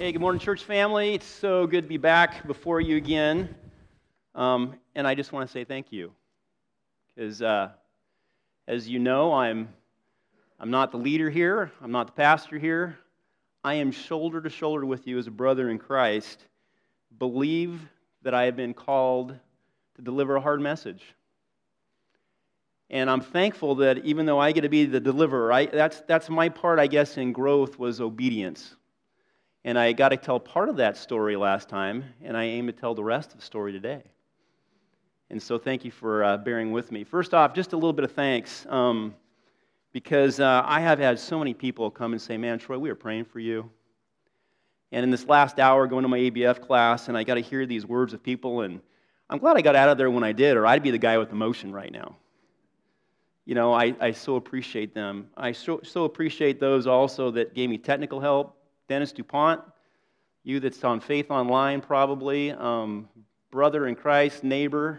Hey, good morning, church family. It's so good to be back before you again. Um, and I just want to say thank you. Because, uh, as you know, I'm, I'm not the leader here, I'm not the pastor here. I am shoulder to shoulder with you as a brother in Christ. Believe that I have been called to deliver a hard message. And I'm thankful that even though I get to be the deliverer, I, that's, that's my part, I guess, in growth was obedience. And I got to tell part of that story last time, and I aim to tell the rest of the story today. And so thank you for uh, bearing with me. First off, just a little bit of thanks, um, because uh, I have had so many people come and say, Man, Troy, we are praying for you. And in this last hour, going to my ABF class, and I got to hear these words of people, and I'm glad I got out of there when I did, or I'd be the guy with the motion right now. You know, I, I so appreciate them. I so, so appreciate those also that gave me technical help Dennis DuPont, you that's on Faith Online probably, um, brother in Christ, neighbor,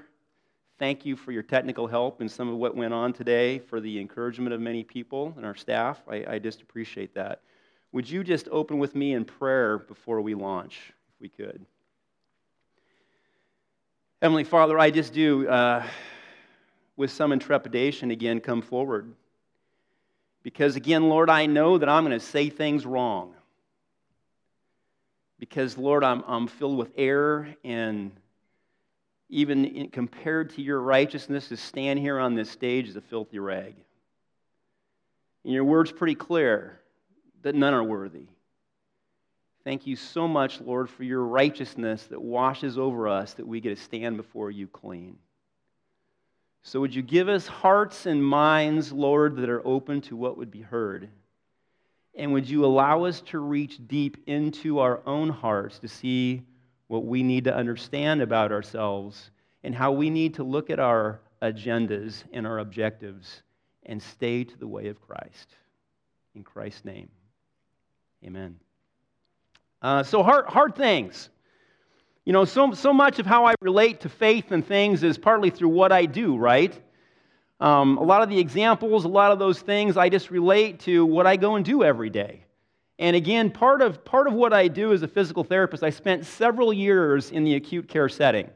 thank you for your technical help and some of what went on today, for the encouragement of many people and our staff. I, I just appreciate that. Would you just open with me in prayer before we launch, if we could? Heavenly Father, I just do, uh, with some intrepidation, again, come forward. Because, again, Lord, I know that I'm going to say things wrong because, Lord, I'm, I'm filled with error, and even in, compared to your righteousness, to stand here on this stage is a filthy rag. And your word's pretty clear that none are worthy. Thank you so much, Lord, for your righteousness that washes over us that we get to stand before you clean. So, would you give us hearts and minds, Lord, that are open to what would be heard? And would you allow us to reach deep into our own hearts to see what we need to understand about ourselves and how we need to look at our agendas and our objectives and stay to the way of Christ. In Christ's name, amen. Uh, so, hard, hard things. You know, so, so much of how I relate to faith and things is partly through what I do, right? Um, a lot of the examples, a lot of those things, I just relate to what I go and do every day. And again, part of, part of what I do as a physical therapist, I spent several years in the acute care setting.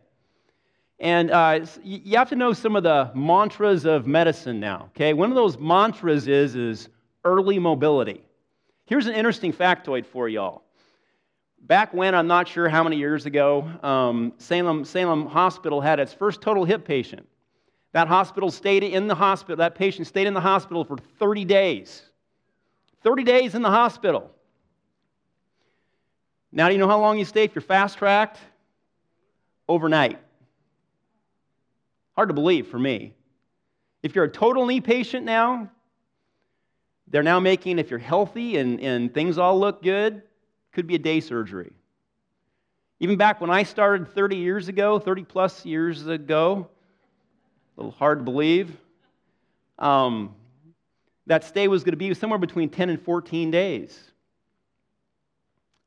And uh, you have to know some of the mantras of medicine now, okay? One of those mantras is, is early mobility. Here's an interesting factoid for y'all. Back when, I'm not sure how many years ago, um, Salem, Salem Hospital had its first total hip patient. That hospital stayed in the hospital, that patient stayed in the hospital for 30 days. 30 days in the hospital. Now, do you know how long you stay if you're fast tracked? Overnight. Hard to believe for me. If you're a total knee patient now, they're now making, if you're healthy and, and things all look good, could be a day surgery. Even back when I started 30 years ago, 30 plus years ago, a little hard to believe. Um, that stay was going to be somewhere between 10 and 14 days.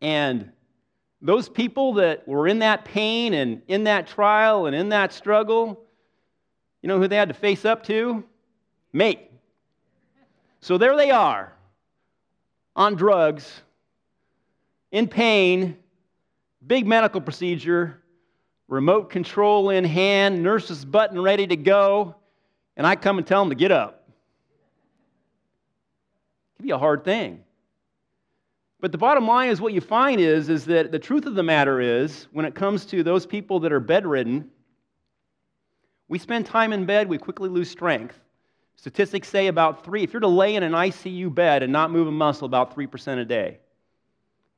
And those people that were in that pain and in that trial and in that struggle, you know who they had to face up to? Me. So there they are on drugs, in pain, big medical procedure, remote control in hand, nurse's button ready to go, and I come and tell them to get up. It can be a hard thing. But the bottom line is what you find is, is that the truth of the matter is, when it comes to those people that are bedridden, we spend time in bed, we quickly lose strength. Statistics say about three, if you're to lay in an ICU bed and not move a muscle, about 3% a day.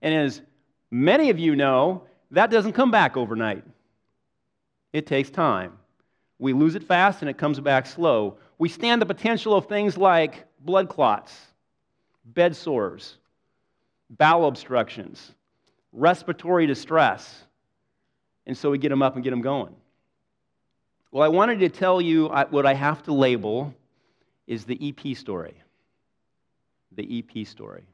And as many of you know, that doesn't come back overnight. It takes time. We lose it fast and it comes back slow. We stand the potential of things like blood clots, bed sores, bowel obstructions, respiratory distress. And so we get them up and get them going. Well, I wanted to tell you what I have to label is the EP story. The EP story.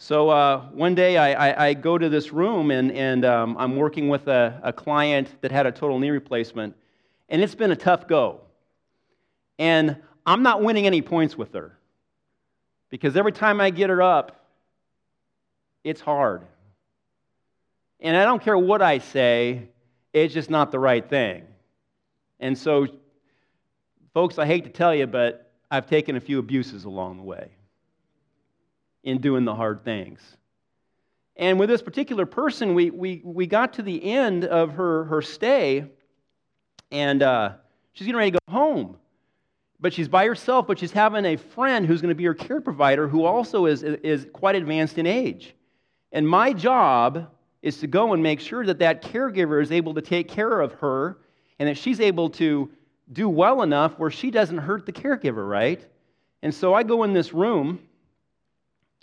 So uh, one day I, I, I, go to this room and, and um, I'm working with a, a client that had a total knee replacement, and it's been a tough go. And I'm not winning any points with her because every time I get her up, it's hard. And I don't care what I say, it's just not the right thing. And so, folks, I hate to tell you, but I've taken a few abuses along the way in doing the hard things. And with this particular person, we, we, we got to the end of her, her stay, and uh, she's getting ready to go home. But she's by herself, but she's having a friend who's going to be her care provider who also is, is quite advanced in age. And my job is to go and make sure that that caregiver is able to take care of her and that she's able to do well enough where she doesn't hurt the caregiver, right? And so I go in this room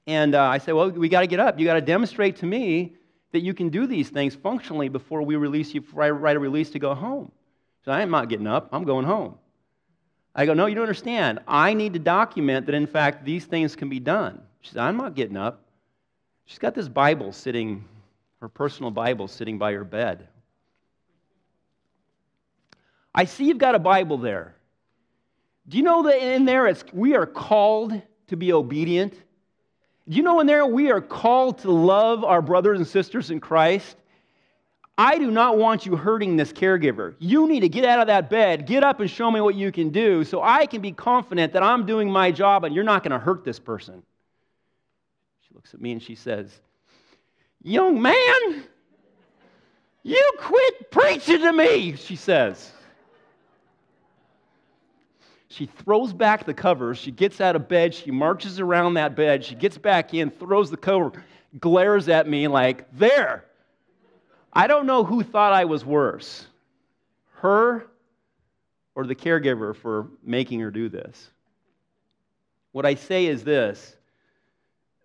and uh, I say, Well, we got to get up. You got to demonstrate to me that you can do these things functionally before we release you, I write a release to go home. So I'm not getting up, I'm going home. I go, No, you don't understand. I need to document that, in fact, these things can be done. She said, I'm not getting up. She's got this Bible sitting, her personal Bible sitting by her bed. I see you've got a Bible there. Do you know that in there it's, we are called to be obedient? You know in there we are called to love our brothers and sisters in Christ? I do not want you hurting this caregiver. You need to get out of that bed, get up and show me what you can do so I can be confident that I'm doing my job and you're not going to hurt this person. She looks at me and she says, Young man, you quit preaching to me, she says. She throws back the covers. She gets out of bed. She marches around that bed. She gets back in, throws the cover, glares at me like, There. I don't know who thought I was worse, her or the caregiver for making her do this. What I say is this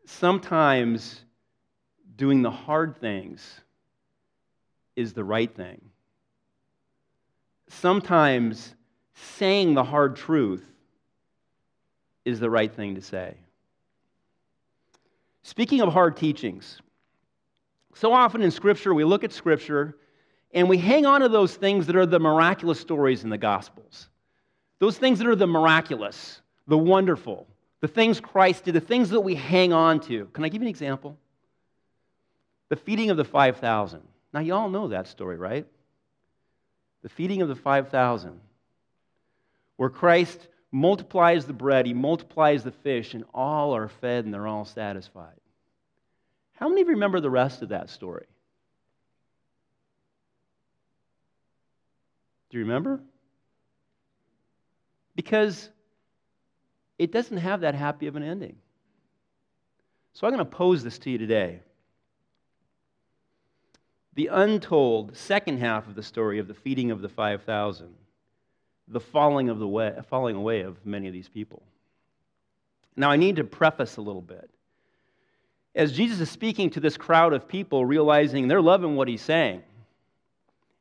sometimes doing the hard things is the right thing. Sometimes saying the hard truth is the right thing to say. Speaking of hard teachings, so often in Scripture, we look at Scripture and we hang on to those things that are the miraculous stories in the Gospels. Those things that are the miraculous, the wonderful, the things Christ did, the things that we hang on to. Can I give you an example? The feeding of the 5,000. Now, you all know that story, right? The feeding of the 5,000 where Christ multiplies the bread, he multiplies the fish, and all are fed and they're all satisfied. How many of you remember the rest of that story? Do you remember? Because it doesn't have that happy of an ending. So I'm going to pose this to you today. The untold second half of the story of the feeding of the 5,000 the falling, of the way, falling away of many of these people. Now, I need to preface a little bit. As Jesus is speaking to this crowd of people, realizing they're loving what he's saying,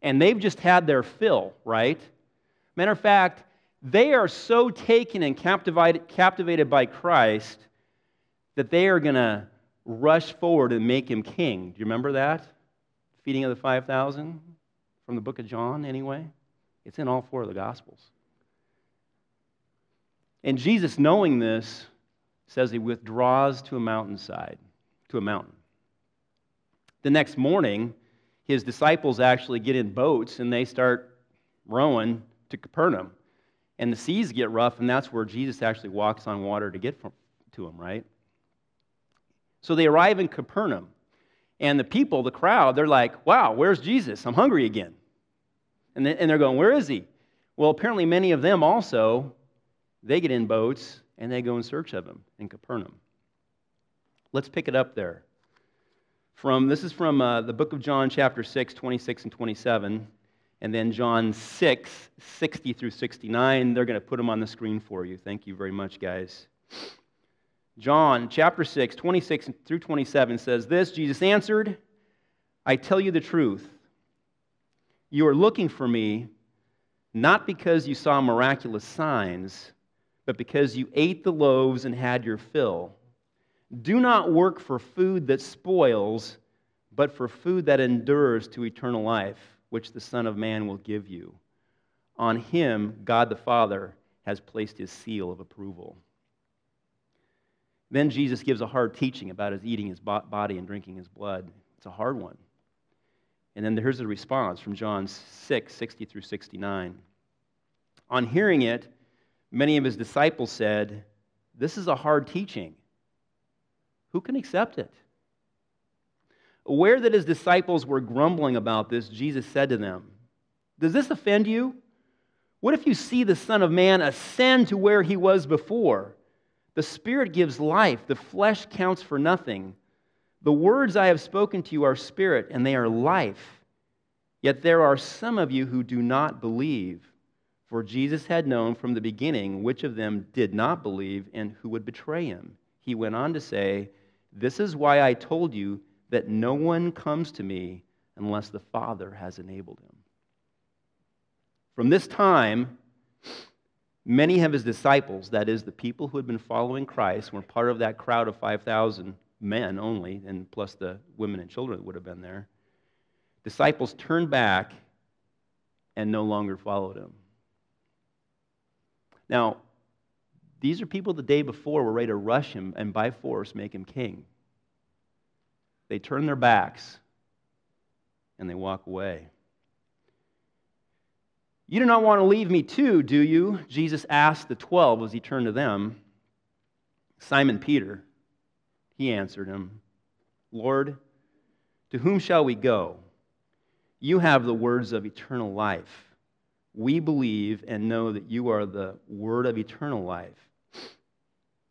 and they've just had their fill, right? Matter of fact, they are so taken and captivated, captivated by Christ that they are going to rush forward and make him king. Do you remember that? Feeding of the 5,000 from the book of John, anyway? It's in all four of the Gospels. And Jesus, knowing this, says he withdraws to a mountainside, to a mountain. The next morning, his disciples actually get in boats and they start rowing to Capernaum. And the seas get rough, and that's where Jesus actually walks on water to get from, to them, right? So they arrive in Capernaum. And the people, the crowd, they're like, wow, where's Jesus? I'm hungry again. And, they're going, Where is he? Well, apparently, many of them also, they get in boats and they go in search of him in Capernaum. Let's pick it up there. From, this is from uh, the book of John, chapter 6, 26 and 27, and then John 6, 60 through 69. They're going to put them on the screen for you. Thank you very much, guys. John chapter 6, 26 through 27 says this Jesus answered, I tell you the truth. You are looking for me not because you saw miraculous signs, but because you ate the loaves and had your fill. Do not work for food that spoils, but for food that endures to eternal life, which the Son of Man will give you. On him, God the Father has placed his seal of approval. Then Jesus gives a hard teaching about his eating his body and drinking his blood. It's a hard one. And then here's the response from John 6 60 through 69. On hearing it, many of his disciples said, This is a hard teaching. Who can accept it? Aware that his disciples were grumbling about this, Jesus said to them, Does this offend you? What if you see the Son of Man ascend to where he was before? The Spirit gives life, the flesh counts for nothing. The words I have spoken to you are spirit, and they are life. Yet there are some of you who do not believe. For Jesus had known from the beginning which of them did not believe and who would betray him. He went on to say, This is why I told you that no one comes to me unless the Father has enabled him. From this time, many of his disciples, that is, the people who had been following Christ, were part of that crowd of 5,000 men only, and plus the women and children that would have been there, disciples turned back and no longer followed him. Now, these are people the day before were ready to rush him and by force make him king. They turn their backs and they walk away. You do not want to leave me too, do you? Jesus asked the twelve as he turned to them. Simon Peter, he answered him, Lord, to whom shall we go? You have the words of eternal life. We believe and know that you are the word of eternal life.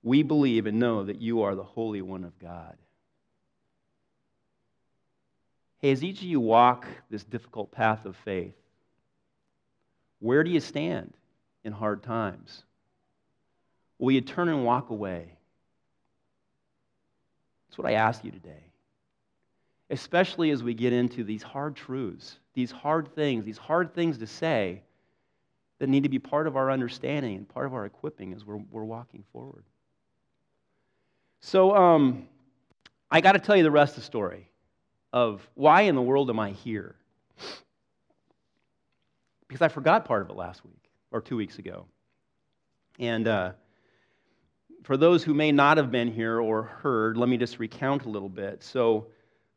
We believe and know that you are the Holy One of God. Hey, as each of you walk this difficult path of faith, where do you stand in hard times? Will you turn and walk away? That's what I ask you today. Especially as we get into these hard truths, these hard things, these hard things to say that need to be part of our understanding and part of our equipping as we're, we're walking forward. So, um, I got to tell you the rest of the story of why in the world am I here? Because I forgot part of it last week or two weeks ago. And uh, for those who may not have been here or heard, let me just recount a little bit. So,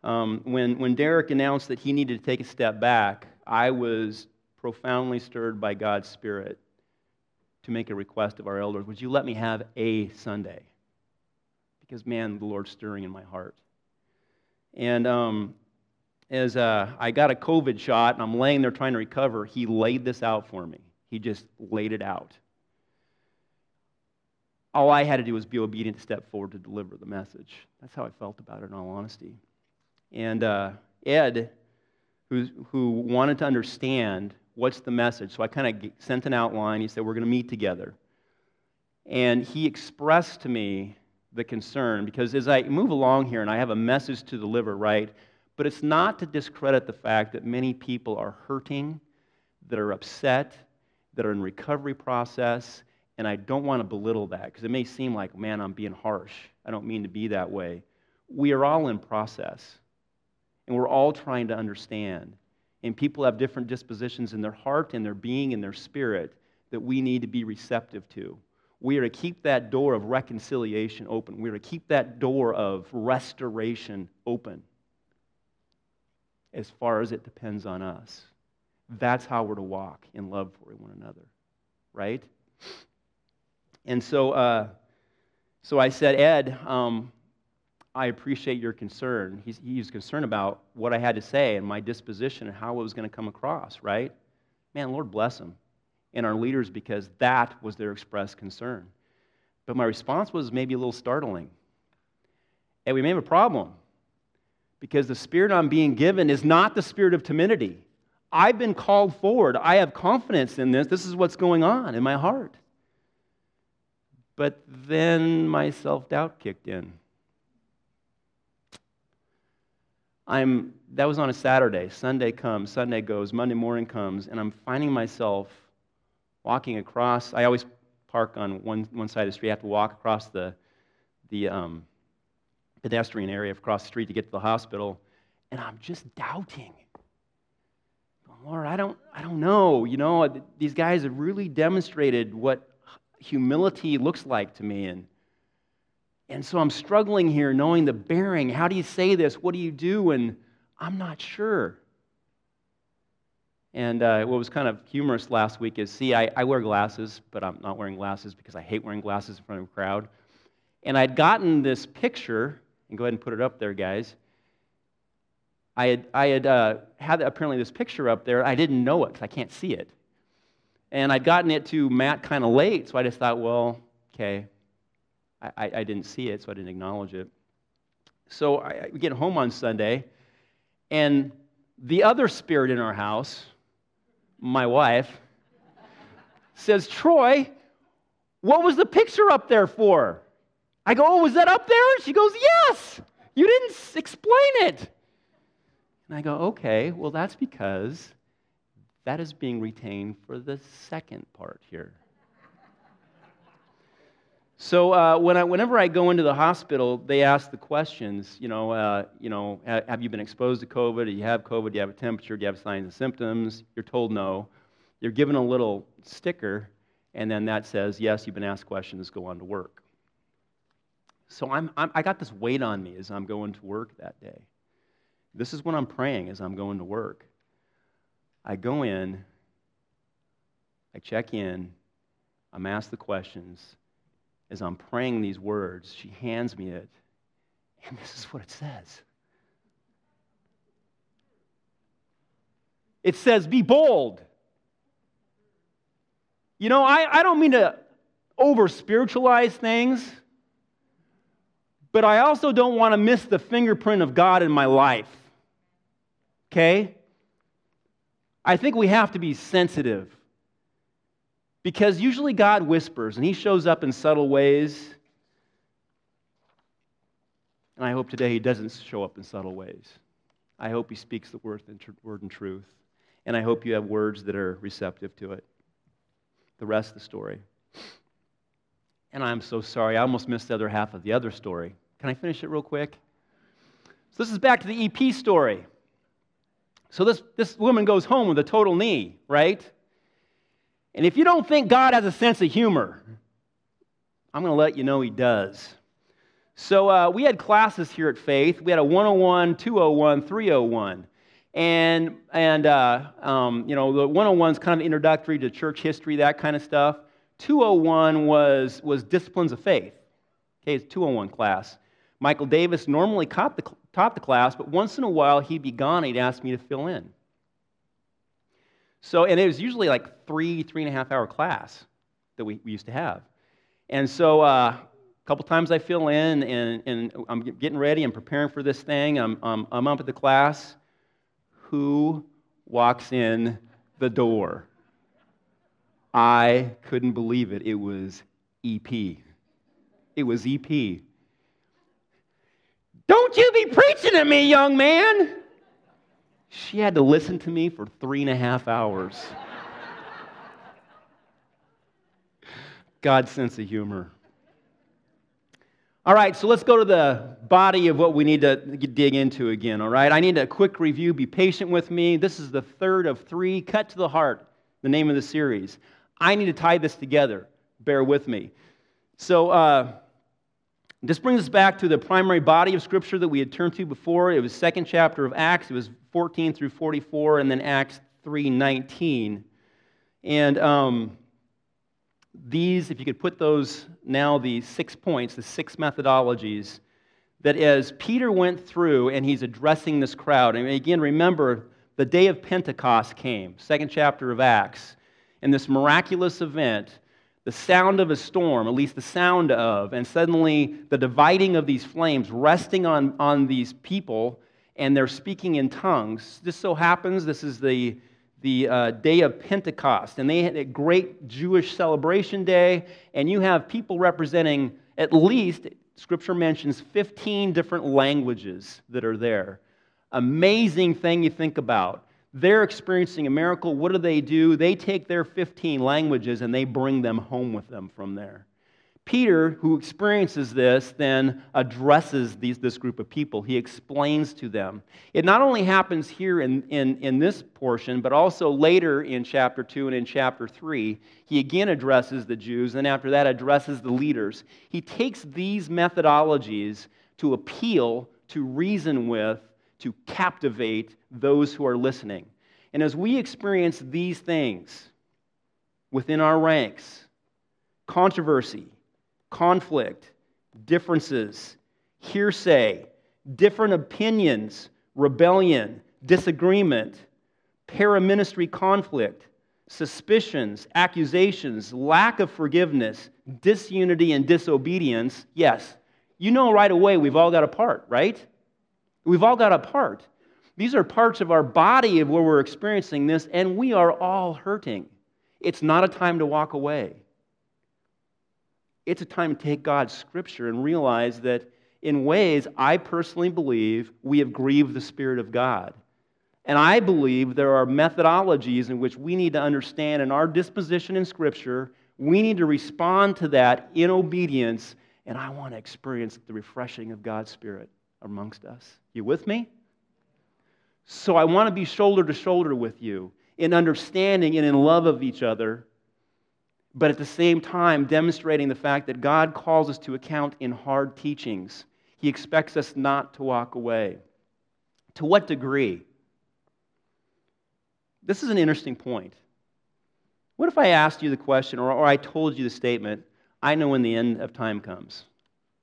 um, when, when Derek announced that he needed to take a step back, I was profoundly stirred by God's Spirit to make a request of our elders Would you let me have a Sunday? Because, man, the Lord's stirring in my heart. And um, as uh, I got a COVID shot and I'm laying there trying to recover, he laid this out for me. He just laid it out all I had to do was be obedient to step forward to deliver the message. That's how I felt about it, in all honesty. And uh, Ed, who, who wanted to understand what's the message, so I kind of sent an outline. He said, We're going to meet together. And he expressed to me the concern because as I move along here and I have a message to deliver, right? But it's not to discredit the fact that many people are hurting, that are upset, that are in recovery process, and I don't want to belittle that because it may seem like, man, I'm being harsh. I don't mean to be that way. We are all in process, and we're all trying to understand. And people have different dispositions in their heart and their being and their spirit that we need to be receptive to. We are to keep that door of reconciliation open. We are to keep that door of restoration open as far as it depends on us. That's how we're to walk in love for one another, right? And so, uh, so I said, Ed, um, I appreciate your concern. He's, he was concerned about what I had to say and my disposition and how it was going to come across, right? Man, Lord bless him and our leaders because that was their expressed concern. But my response was maybe a little startling. And we may have a problem because the spirit I'm being given is not the spirit of timidity. I've been called forward. I have confidence in this. This is what's going on in my heart. But then my self doubt kicked in. I'm, that was on a Saturday. Sunday comes, Sunday goes, Monday morning comes, and I'm finding myself walking across. I always park on one, one side of the street. I have to walk across the, the um, pedestrian area across the street to get to the hospital, and I'm just doubting. Lord, I don't, I don't know. You know, these guys have really demonstrated what humility looks like to me. And, and so I'm struggling here knowing the bearing. How do you say this? What do you do? And I'm not sure. And uh, what was kind of humorous last week is see, I, I wear glasses, but I'm not wearing glasses because I hate wearing glasses in front of a crowd. And I'd gotten this picture, and go ahead and put it up there, guys. I had, I had uh, had apparently this picture up there. I didn't know it because I can't see it. And I'd gotten it to Matt kind of late, so I just thought, well, okay. I, I, I, didn't see it, so I didn't acknowledge it. So I, get home on Sunday, and the other spirit in our house, my wife, says, Troy, what was the picture up there for? I go, Oh, was that up there? She goes, Yes. You didn't explain it. And I go, Okay, well, that's because that is being retained for the second part here. So uh, when I, whenever I go into the hospital, they ask the questions. You know, uh, you know, have you been exposed to COVID? Do you have COVID? Do you have a temperature? Do you have signs and symptoms? You're told no. You're given a little sticker, and then that says yes. You've been asked questions. Go on to work. So I'm, I'm, I got this weight on me as I'm going to work that day. This is what I'm praying as I'm going to work. I go in, I check in, I'm asked the questions. As I'm praying these words, she hands me it, and this is what it says. It says, Be bold. You know, I, I don't mean to over spiritualize things, but I also don't want to miss the fingerprint of God in my life. Okay? I think we have to be sensitive because usually God whispers and he shows up in subtle ways. And I hope today he doesn't show up in subtle ways. I hope he speaks the word and truth. And I hope you have words that are receptive to it. The rest of the story. And I'm so sorry, I almost missed the other half of the other story. Can I finish it real quick? So, this is back to the EP story. So this, this woman goes home with a total knee, right? And if you don't think God has a sense of humor, I'm going to let you know he does. So uh, we had classes here at Faith. We had a 101, 201, 301. And, and uh, um, you know, the 101 is kind of introductory to church history, that kind of stuff. 201 was, was disciplines of faith. Okay, it's 201 class. Michael Davis normally taught the, taught the class, but once in a while he'd be gone and he'd ask me to fill in. So, and it was usually like three, three and a half hour class that we, we used to have. And so uh, a couple times I fill in and, and I'm getting ready, I'm preparing for this thing, I'm, I'm, I'm up at the class. Who walks in the door? I couldn't believe it. It was EP. It was EP. Don't you be preaching at me, young man. She had to listen to me for three and a half hours. God's sense of humor. All right, so let's go to the body of what we need to dig into again, all right? I need a quick review. Be patient with me. This is the third of three. Cut to the heart, the name of the series. I need to tie this together. Bear with me. So, uh, this brings us back to the primary body of Scripture that we had turned to before. It was second chapter of Acts. It was 14 through 44, and then Acts 3:19. And um, these, if you could put those now, the six points, the six methodologies, that as Peter went through and he's addressing this crowd, and again, remember the day of Pentecost came, second chapter of Acts, and this miraculous event the sound of a storm, at least the sound of, and suddenly the dividing of these flames resting on, on these people, and they're speaking in tongues. This so happens, this is the, the uh, day of Pentecost, and they had a great Jewish celebration day, and you have people representing at least, Scripture mentions 15 different languages that are there. Amazing thing you think about. They're experiencing a miracle. What do they do? They take their 15 languages and they bring them home with them from there. Peter, who experiences this, then addresses these, this group of people. He explains to them. It not only happens here in, in, in this portion, but also later in chapter 2 and in chapter 3. He again addresses the Jews, and after that, addresses the leaders. He takes these methodologies to appeal, to reason with, to captivate those who are listening. And as we experience these things within our ranks controversy, conflict, differences, hearsay, different opinions, rebellion, disagreement, paraministry conflict, suspicions, accusations, lack of forgiveness, disunity, and disobedience, yes, you know right away we've all got a part, right? We've all got a part. These are parts of our body of where we're experiencing this, and we are all hurting. It's not a time to walk away. It's a time to take God's scripture and realize that in ways I personally believe we have grieved the Spirit of God. And I believe there are methodologies in which we need to understand in our disposition in Scripture, we need to respond to that in obedience, and I want to experience the refreshing of God's Spirit amongst us. You with me? So I want to be shoulder to shoulder with you in understanding and in love of each other, but at the same time demonstrating the fact that God calls us to account in hard teachings. He expects us not to walk away. To what degree? This is an interesting point. What if I asked you the question, or, or I told you the statement, I know when the end of time comes?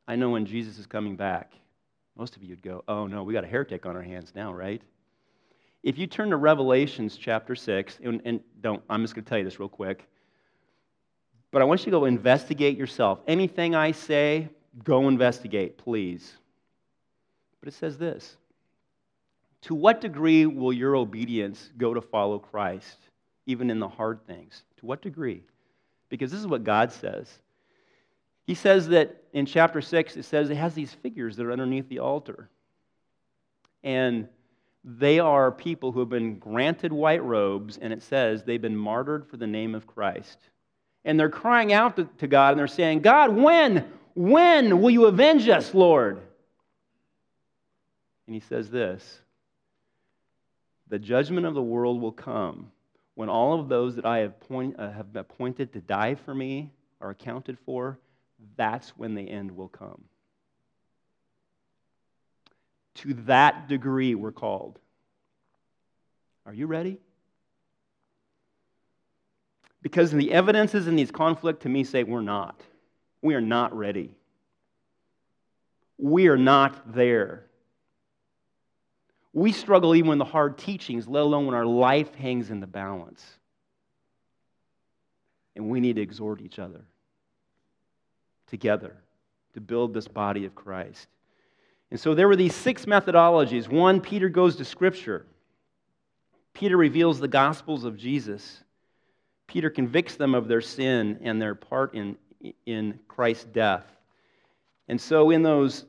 I know when Jesus is coming back. Most of you would go, oh no, we got a heretic on our hands now, right? If you turn to Revelations chapter 6, and, and don't, I'm just going to tell you this real quick, but I want you to go investigate yourself. Anything I say, go investigate, please. But it says this to what degree will your obedience go to follow Christ, even in the hard things? To what degree? Because this is what God says. He says that in chapter 6, it says it has these figures that are underneath the altar. And they are people who have been granted white robes, and it says they've been martyred for the name of Christ. And they're crying out to, God and they're saying, God, when? When will you avenge us, Lord? And he says this the judgment of the world will come when all of those that I have, point, uh, have appointed to die for me are accounted for. That's when the end will come. To that degree, we're called. Are you ready? Because the evidences in these conflict to me say we're not. We are not ready. We are not there. We struggle even in the hard teachings, let alone when our life hangs in the balance. And we need to exhort each other together to build this body of Christ. And so there were these six methodologies. One, Peter goes to Scripture. Peter reveals the Gospels of Jesus. Peter convicts them of their sin and their part in, in Christ's death. And so, in those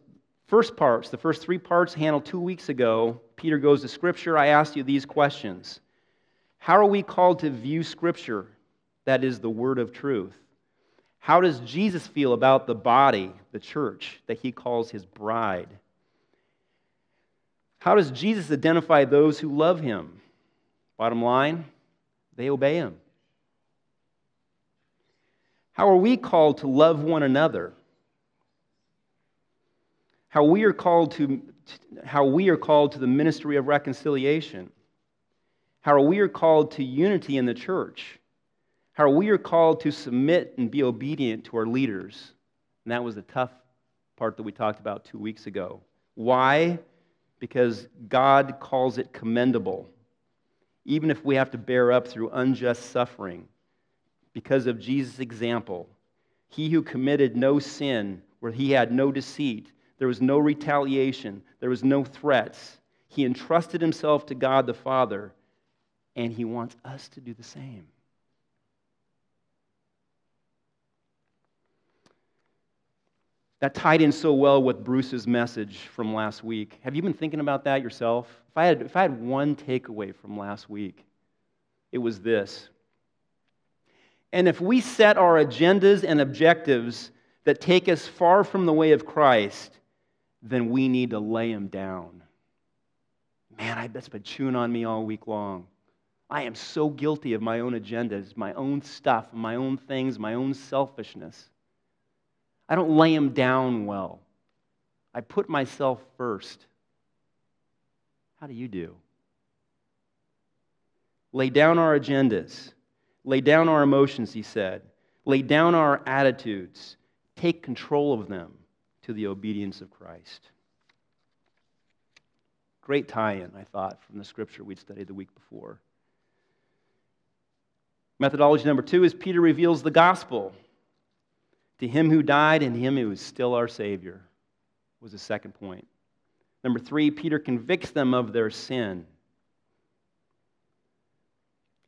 first parts, the first three parts handled two weeks ago, Peter goes to Scripture. I asked you these questions How are we called to view Scripture? That is the word of truth. How does Jesus feel about the body, the church, that he calls his bride? How does Jesus identify those who love him? Bottom line, they obey him. How are we called to love one another? how we are called to how we are called to the ministry of reconciliation how are we are called to unity in the church how we are called to submit and be obedient to our leaders and that was the tough part that we talked about two weeks ago why because god calls it commendable even if we have to bear up through unjust suffering because of jesus example he who committed no sin where he had no deceit there was no retaliation, there was no threats. He entrusted himself to God the Father, and he wants us to do the same. That tied in so well with Bruce's message from last week. Have you been thinking about that yourself? If I had, if I had one takeaway from last week, it was this. And if we set our agendas and objectives that take us far from the way of Christ, then we need to lay them down. Man, that's been chewing on me all week long. I am so guilty of my own agendas, my own stuff, my own things, my own selfishness. I don't lay him down well. I put myself first. How do you do? Lay down our agendas. Lay down our emotions, he said. Lay down our attitudes. Take control of them to the obedience of Christ. Great tie in, I thought, from the scripture we'd studied the week before. Methodology number two is Peter reveals the gospel to him who died and him who is still our Savior, was the second point. Number three, Peter convicts them of their sin.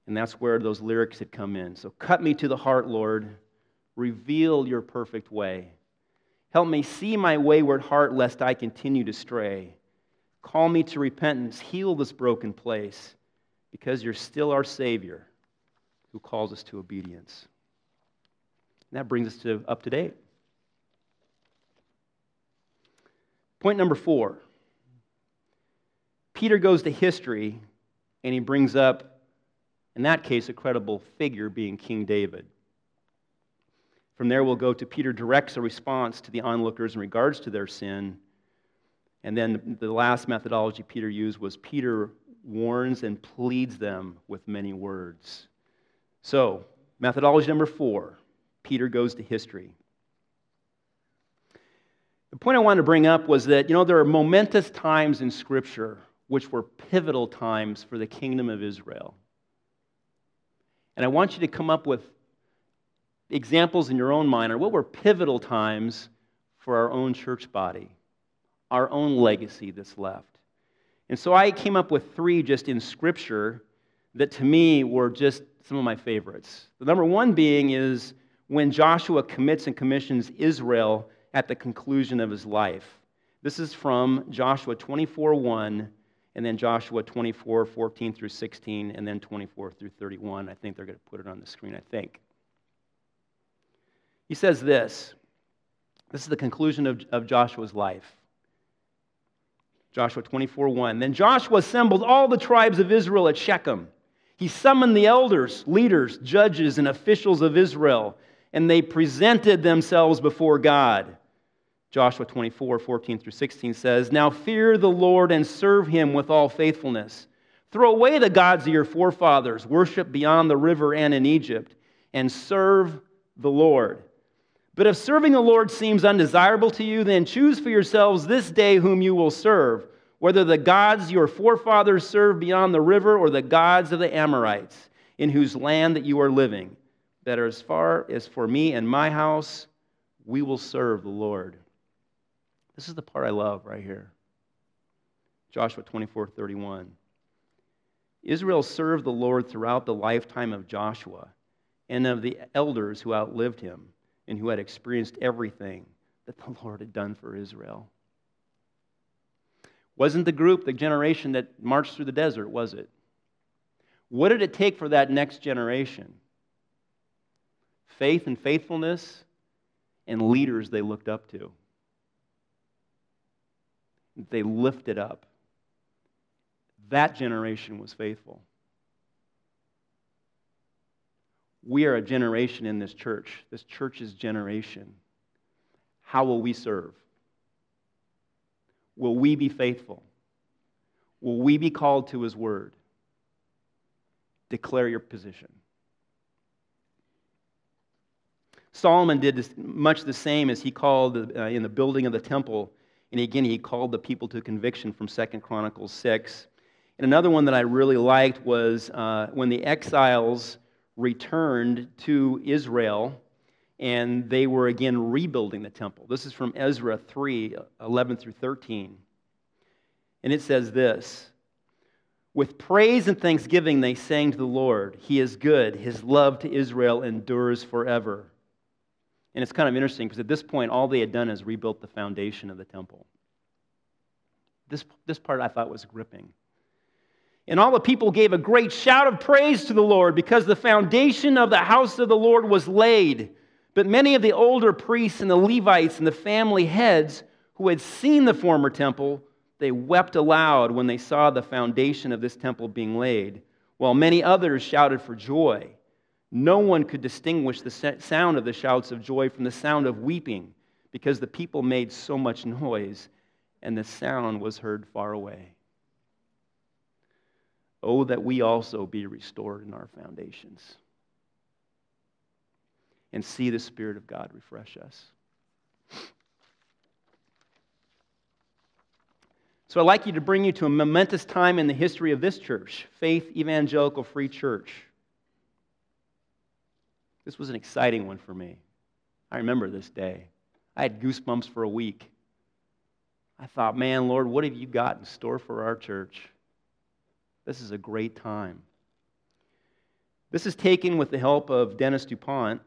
And that's where those lyrics had come in. So, cut me to the heart, Lord. Reveal your perfect way. Help me see my wayward heart, lest I continue to stray. Call me to repentance. Heal this broken place, because you're still our Savior who calls us to obedience. And that brings us to up to date. Point number four Peter goes to history and he brings up, in that case, a credible figure being King David. From there, we'll go to Peter directs a response to the onlookers in regards to their sin. And then the last methodology Peter used was Peter warns and pleads them with many words. So, methodology number four Peter goes to history. The point I wanted to bring up was that, you know, there are momentous times in Scripture which were pivotal times for the kingdom of Israel. And I want you to come up with examples in your own mind, or what were pivotal times for our own church body, our own legacy that's left. And so I came up with three just in Scripture that to me were just some of my favorites. The number one being is when Joshua commits and commissions Israel at the conclusion of his life. This is from Joshua 24 1, and then Joshua 24 14 through 16, and then 24 through 31. I think they're going to put it on the screen, I think. He says this this is the conclusion of, of Joshua's life. Joshua 24 1. Then Joshua assembled all the tribes of Israel at Shechem. He summoned the elders, leaders, judges, and officials of Israel and they presented themselves before God. Joshua 24, 14 through 16 says, Now fear the Lord and serve him with all faithfulness. Throw away the gods of your forefathers, worship beyond the river and in Egypt, and serve the Lord. But if serving the Lord seems undesirable to you, then choose for yourselves this day whom you will serve, whether the gods your forefathers served beyond the river or the gods of the Amorites, in whose land that you are living that are as far as for me and my house, we will serve the Lord. This is the part I love right here. Joshua 24 31. Israel served the Lord throughout the lifetime of Joshua and of the elders who outlived him and who had experienced everything that the Lord had done for Israel. Wasn't the group, the generation that marched through the desert, was it? What did it take for that next generation? Faith and faithfulness and leaders they looked up to. They lifted up. That generation was faithful. We are a generation in this church, this church's generation. How will we serve? Will we be faithful? Will we be called to his word? Declare your position. Solomon did much the same as he called uh, in the building of the temple. And again, he called the people to conviction from Second Chronicles 6. And another one that I really liked was uh, when the exiles returned to Israel and they were again rebuilding the temple. This is from Ezra 3 11 through 13. And it says this With praise and thanksgiving they sang to the Lord, He is good, His love to Israel endures forever. And it's kind of interesting because at this point, all they had done is rebuilt the foundation of the temple. This, this part I thought was gripping. And all the people gave a great shout of praise to the Lord because the foundation of the house of the Lord was laid. But many of the older priests and the Levites and the family heads who had seen the former temple, they wept aloud when they saw the foundation of this temple being laid, while many others shouted for joy. No one could distinguish the sound of the shouts of joy from the sound of weeping because the people made so much noise and the sound was heard far away. Oh, that we also be restored in our foundations and see the Spirit of God refresh us. So I'd like you to bring you to a momentous time in the history of this church, Faith Evangelical Free Church. This was an exciting one for me. I remember this day. I had goosebumps for a week. I thought, man, Lord, what have you got in store for our church? This is a great time. This is taken with the help of Dennis DuPont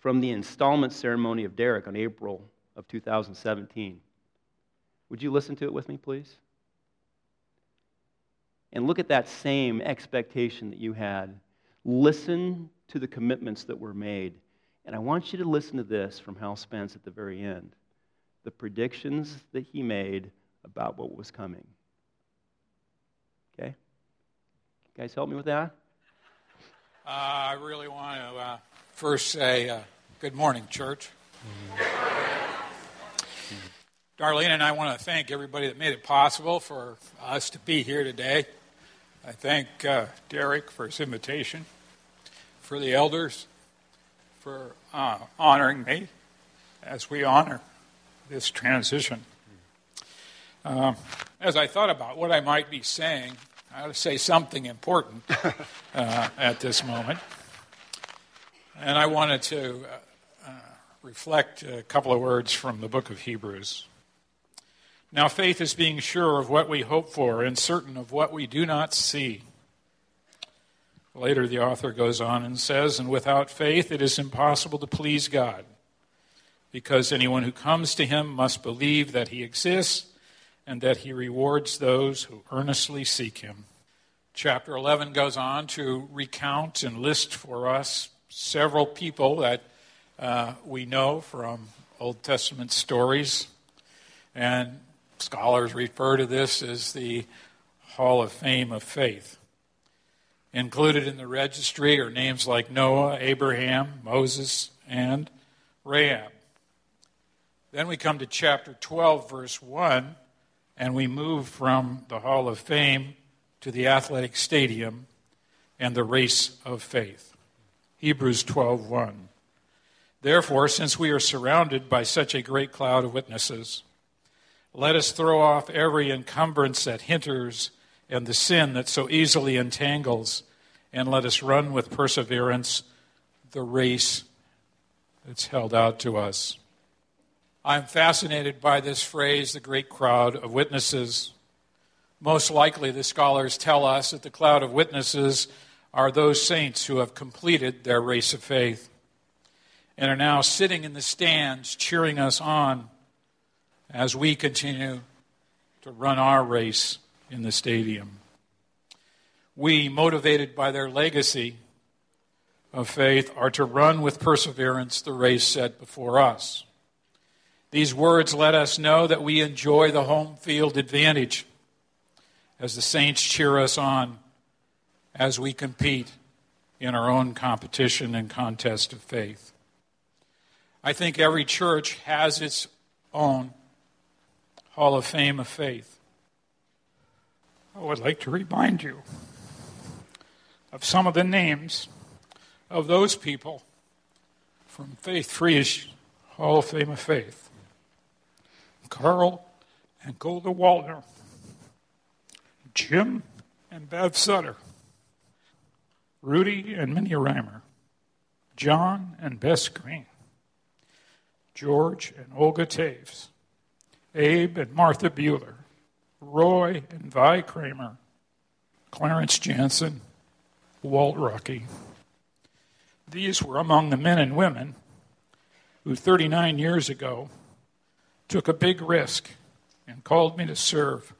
from the installment ceremony of Derek on April of 2017. Would you listen to it with me, please? And look at that same expectation that you had. Listen to the commitments that were made. And I want you to listen to this from Hal Spence at the very end the predictions that he made about what was coming. Okay? You guys help me with that? Uh, I really want to uh, first say uh, good morning, church. Darlene and I want to thank everybody that made it possible for us to be here today. I thank uh, Derek for his invitation for the elders for uh, honoring me as we honor this transition. Uh, as I thought about what I might be saying, I ought to say something important uh, at this moment. And I wanted to uh, uh, reflect a couple of words from the book of Hebrews. Now, faith is being sure of what we hope for and certain of what we do not see. Later, the author goes on and says, And without faith, it is impossible to please God, because anyone who comes to him must believe that he exists and that he rewards those who earnestly seek him. Chapter 11 goes on to recount and list for us several people that uh, we know from Old Testament stories. And scholars refer to this as the Hall of Fame of Faith. Included in the registry are names like Noah, Abraham, Moses, and Rahab. Then we come to chapter 12, verse 1, and we move from the Hall of Fame to the athletic stadium and the race of faith. Hebrews 12:1. Therefore, since we are surrounded by such a great cloud of witnesses, let us throw off every encumbrance that hinders and the sin that so easily entangles, and let us run with perseverance the race that's held out to us. I'm fascinated by this phrase, the great crowd of witnesses. Most likely, the scholars tell us that the cloud of witnesses are those saints who have completed their race of faith and are now sitting in the stands cheering us on as we continue to run our race in the stadium. We, motivated by their legacy of faith, are to run with perseverance the race set before us. These words let us know that we enjoy the home field advantage as the saints cheer us on as we compete in our own competition and contest of faith. I think every church has its own Hall of Fame of Faith. Oh, I would like to remind you of some of the names of those people from Faith Free's Hall of Fame of Faith. Carl and Golda Waldner, Jim and Bev Sutter, Rudy and Minnie Reimer, John and Bess Green, George and Olga Taves, Abe and Martha Bueller, Roy and Vi Kramer, Clarence Jansen, Walt Rocky. These were among the men and women who 39 years ago took a big risk and called me to serve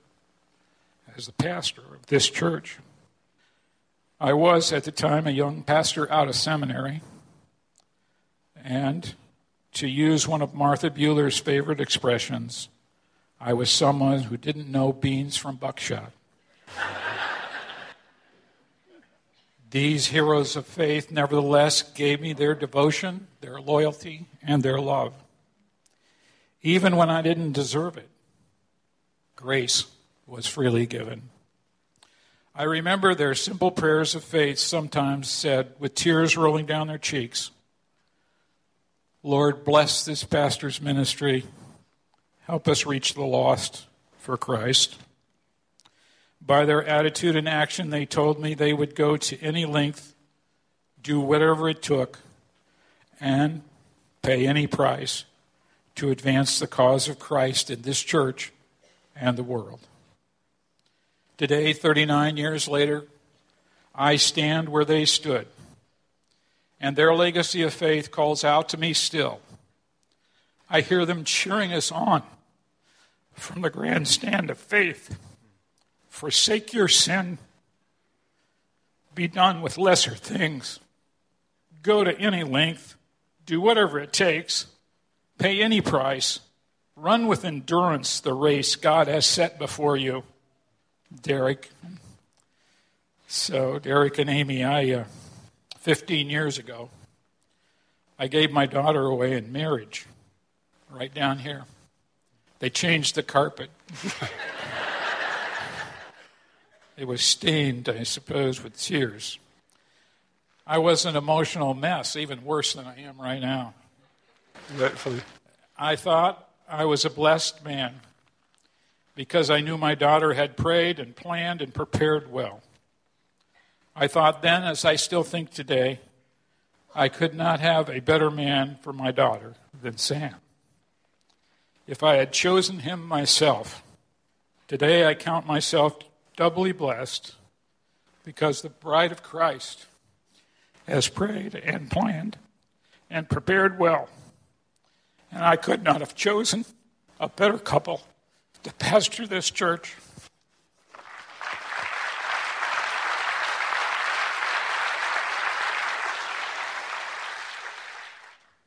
as the pastor of this church. I was at the time a young pastor out of seminary, and to use one of Martha Bueller's favorite expressions, I was someone who didn't know beans from buckshot. These heroes of faith, nevertheless, gave me their devotion, their loyalty, and their love. Even when I didn't deserve it, grace was freely given. I remember their simple prayers of faith sometimes said with tears rolling down their cheeks Lord, bless this pastor's ministry. Help us reach the lost for Christ. By their attitude and action, they told me they would go to any length, do whatever it took, and pay any price to advance the cause of Christ in this church and the world. Today, 39 years later, I stand where they stood, and their legacy of faith calls out to me still. I hear them cheering us on from the grandstand of faith. Forsake your sin. Be done with lesser things. Go to any length. Do whatever it takes. Pay any price. Run with endurance the race God has set before you. Derek. So, Derek and Amy, I, uh, 15 years ago, I gave my daughter away in marriage right down here. They changed the carpet. it was stained, I suppose, with tears. I was an emotional mess, even worse than I am right now. Rightfully. I thought I was a blessed man because I knew my daughter had prayed and planned and prepared well. I thought then, as I still think today, I could not have a better man for my daughter than Sam if I had chosen him myself. Today I count myself doubly blessed because the bride of Christ has prayed and planned and prepared well. And I could not have chosen a better couple to pastor this church.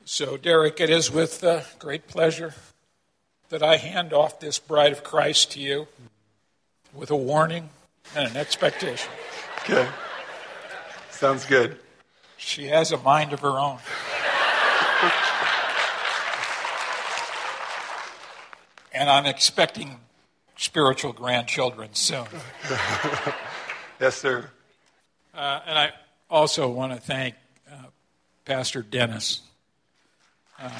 So, Derek, it is with uh, great pleasure that I hand off this bride of Christ to you with a warning and an expectation. Okay. Sounds good. She has a mind of her own. and I'm expecting spiritual grandchildren soon. yes, sir. Uh, and I also want to thank uh, Pastor Dennis. Uh,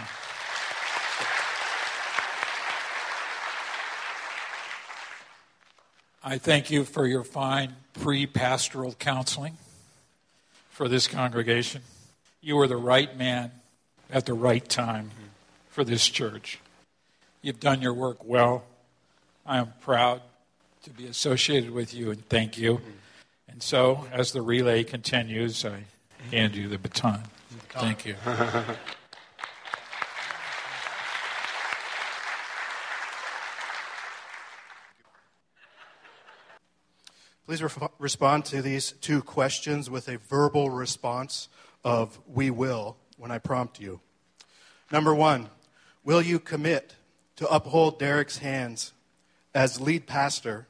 I thank you for your fine pre pastoral counseling for this congregation. You are the right man at the right time for this church. You've done your work well. I am proud to be associated with you and thank you. And so, as the relay continues, I hand you the baton. Thank you. Please re- respond to these two questions with a verbal response of we will when I prompt you. Number one, will you commit to uphold Derek's hands as lead pastor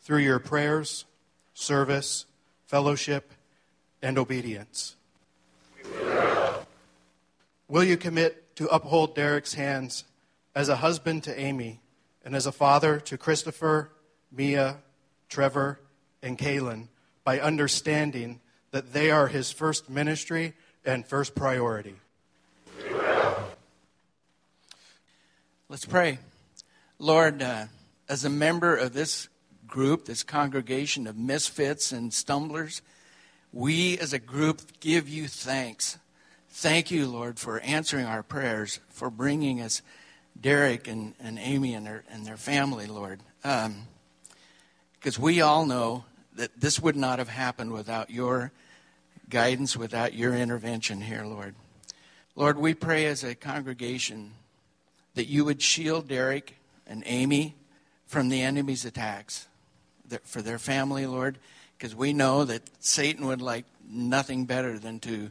through your prayers, service, fellowship, and obedience? We will. will you commit to uphold Derek's hands as a husband to Amy and as a father to Christopher, Mia, Trevor, and Kaylin by understanding that they are his first ministry and first priority. Let's pray. Lord, uh, as a member of this group, this congregation of misfits and stumblers, we as a group give you thanks. Thank you, Lord, for answering our prayers, for bringing us Derek and, and Amy and their, and their family, Lord. Um, because we all know that this would not have happened without your guidance, without your intervention here, Lord. Lord, we pray as a congregation that you would shield Derek and Amy from the enemy's attacks for their family, Lord, because we know that Satan would like nothing better than to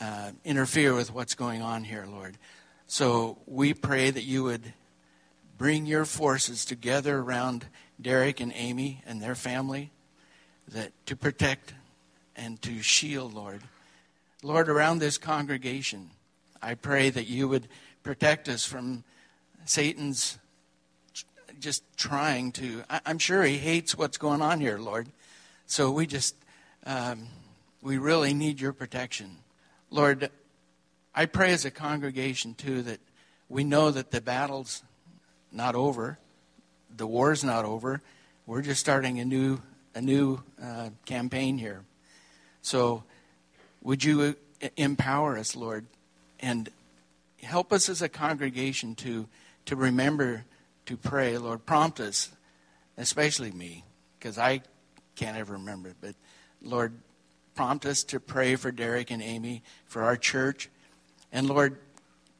uh, interfere with what's going on here, Lord. So we pray that you would bring your forces together around Derek and Amy and their family, that to protect and to shield, Lord. Lord, around this congregation, I pray that you would protect us from Satan's just trying to. I, am sure he hates what's going on here, Lord. So we just, um, we really need your protection. Lord, I pray as a congregation, too, that we know that the battle's not over, the war's not over. We're just starting a new, a new uh, campaign here. So would you empower us, Lord, and help us as a congregation to, to remember to pray. Lord, prompt us, especially me, because I can't ever remember. But Lord, prompt us to pray for Derek and Amy, for our church. And Lord,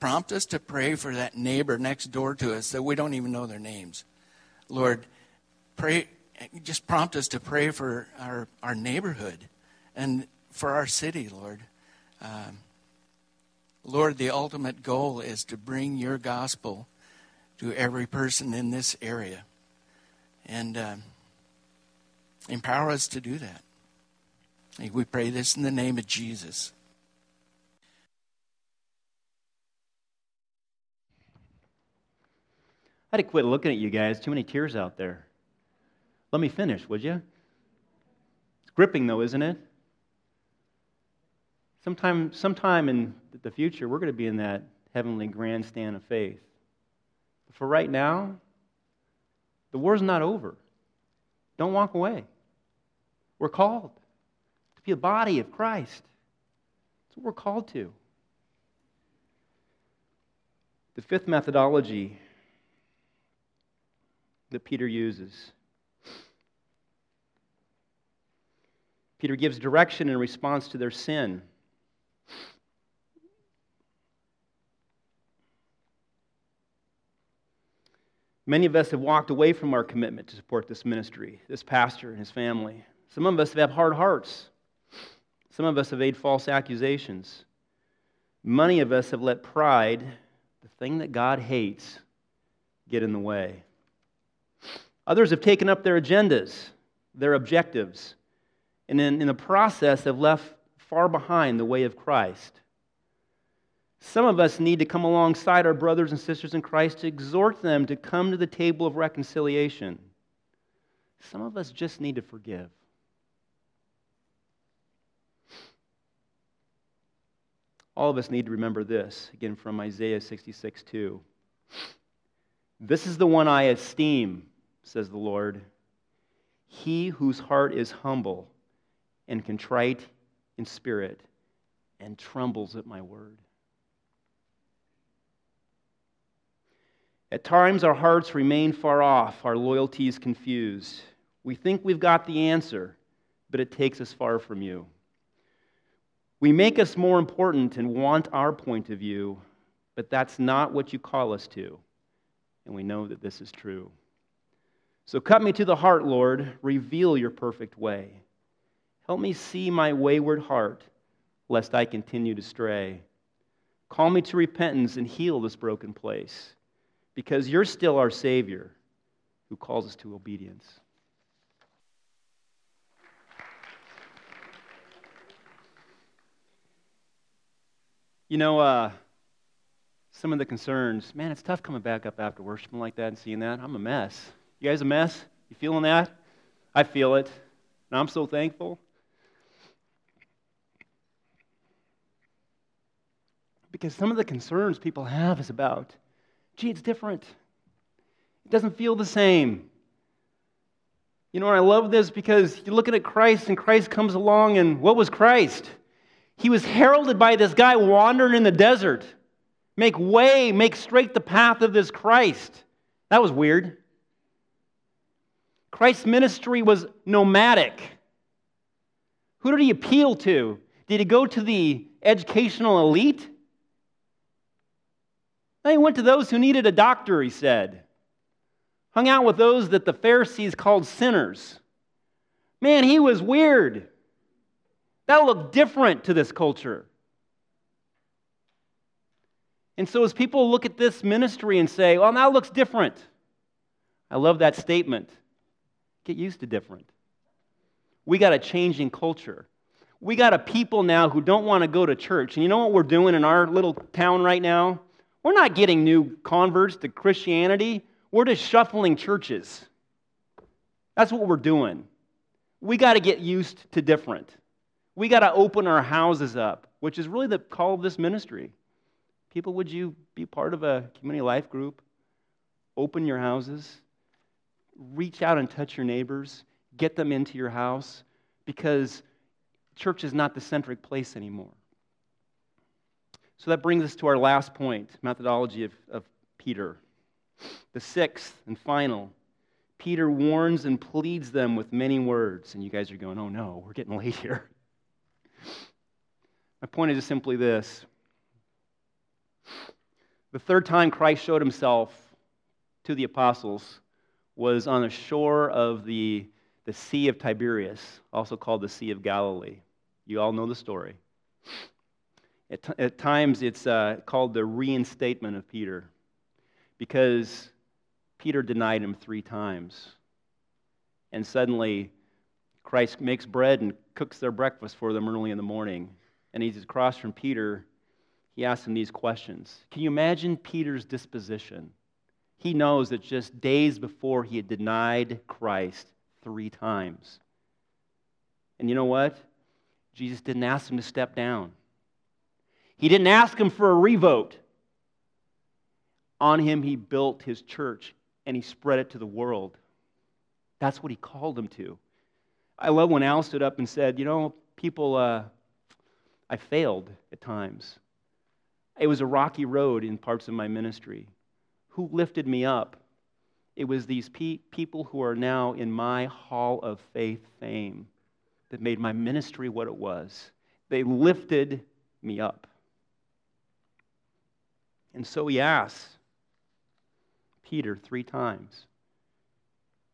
prompt us to pray for that neighbor next door to us that we don't even know their names. Lord, pray, just prompt us to pray for our, our neighborhood and for our city, Lord. Um, Lord, the ultimate goal is to bring your gospel to every person in this area. And um, empower us to do that. We pray this in the name of Jesus. I had to quit looking at you guys. Too many tears out there. Let me finish, would you? It's gripping, though, isn't it? Sometime, sometime in the future, we're going to be in that heavenly grandstand of faith. But for right now, the war's not over. Don't walk away. We're called to be a body of Christ. That's what we're called to. The fifth methodology that Peter uses Peter gives direction in response to their sin. Many of us have walked away from our commitment to support this ministry, this pastor and his family. Some of us have hard hearts. Some of us have made false accusations. Many of us have let pride, the thing that God hates, get in the way. Others have taken up their agendas, their objectives, and in, in the process have left far behind the way of Christ. Some of us need to come alongside our brothers and sisters in Christ to exhort them to come to the table of reconciliation. Some of us just need to forgive. All of us need to remember this, again from Isaiah 66 2. This is the one I esteem, says the Lord. He whose heart is humble and contrite in spirit and trembles at my word. At times, our hearts remain far off, our loyalties confused. We think we've got the answer, but it takes us far from you. We make us more important and want our point of view, but that's not what you call us to. And we know that this is true. So cut me to the heart, Lord. Reveal your perfect way. Help me see my wayward heart, lest I continue to stray. Call me to repentance and heal this broken place because you're still our Savior who calls us to obedience. You know, uh, some of the concerns, man, it's tough coming back up after worshiping like that and seeing that. I'm a mess. You guys a mess? You feeling that? I feel it. And I'm so thankful. Because some of the concerns people have is about gee, it's different. It doesn't feel the same. You know, I love this because you're looking at Christ, and Christ comes along, and what was Christ? He was heralded by this guy wandering in the desert. Make way, make straight the path of this Christ. That was weird. Christ's ministry was nomadic. Who did he appeal to? Did he go to the educational elite? No, he went to those who needed a doctor, he said. Hung out with those that the Pharisees called sinners. Man, he was weird. That looked different to this culture. And so, as people look at this ministry and say, well, that looks different, I love that statement. Get used to different. We got a changing culture. We got a people now who don't want to go to church. And you know what we're doing in our little town right now? We're not getting new converts to Christianity. We're just shuffling churches. That's what we're doing. We got to get used to different. We got to open our houses up, which is really the call of this ministry. People, would you be part of a community life group? Open your houses, reach out and touch your neighbors, get them into your house, because church is not the centric place anymore. So that brings us to our last point methodology of, of Peter. The sixth and final Peter warns and pleads them with many words. And you guys are going, oh no, we're getting late here. My point is simply this the third time Christ showed himself to the apostles was on the shore of the, the Sea of Tiberias, also called the Sea of Galilee. You all know the story. At, t- at times, it's uh, called the reinstatement of Peter because Peter denied him three times. And suddenly, Christ makes bread and cooks their breakfast for them early in the morning. And he's across from Peter. He asks him these questions. Can you imagine Peter's disposition? He knows that just days before he had denied Christ three times. And you know what? Jesus didn't ask him to step down. He didn't ask him for a revote. On him, he built his church and he spread it to the world. That's what he called him to. I love when Al stood up and said, You know, people, uh, I failed at times. It was a rocky road in parts of my ministry. Who lifted me up? It was these pe- people who are now in my hall of faith fame that made my ministry what it was. They lifted me up. And so he asks Peter three times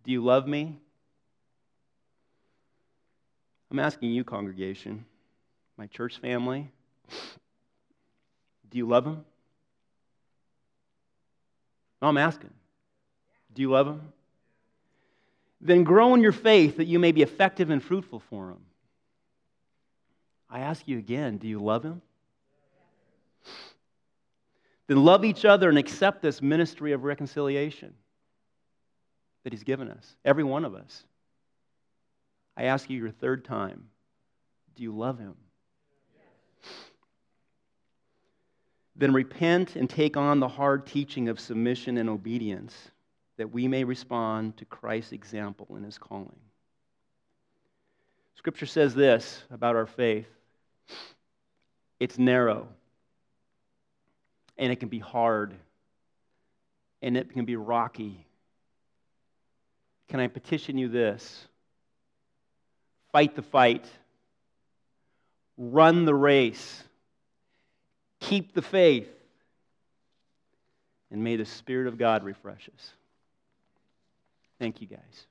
Do you love me? I'm asking you, congregation, my church family, do you love him? I'm asking. Do you love him? Then grow in your faith that you may be effective and fruitful for him. I ask you again, do you love him? Then love each other and accept this ministry of reconciliation that He's given us, every one of us. I ask you your third time do you love Him? Then repent and take on the hard teaching of submission and obedience that we may respond to Christ's example in His calling. Scripture says this about our faith it's narrow and it can be hard, and it can be rocky. Can I petition you this? Fight the fight, run the race, keep the faith, and may the Spirit of God refresh us. Thank you, guys.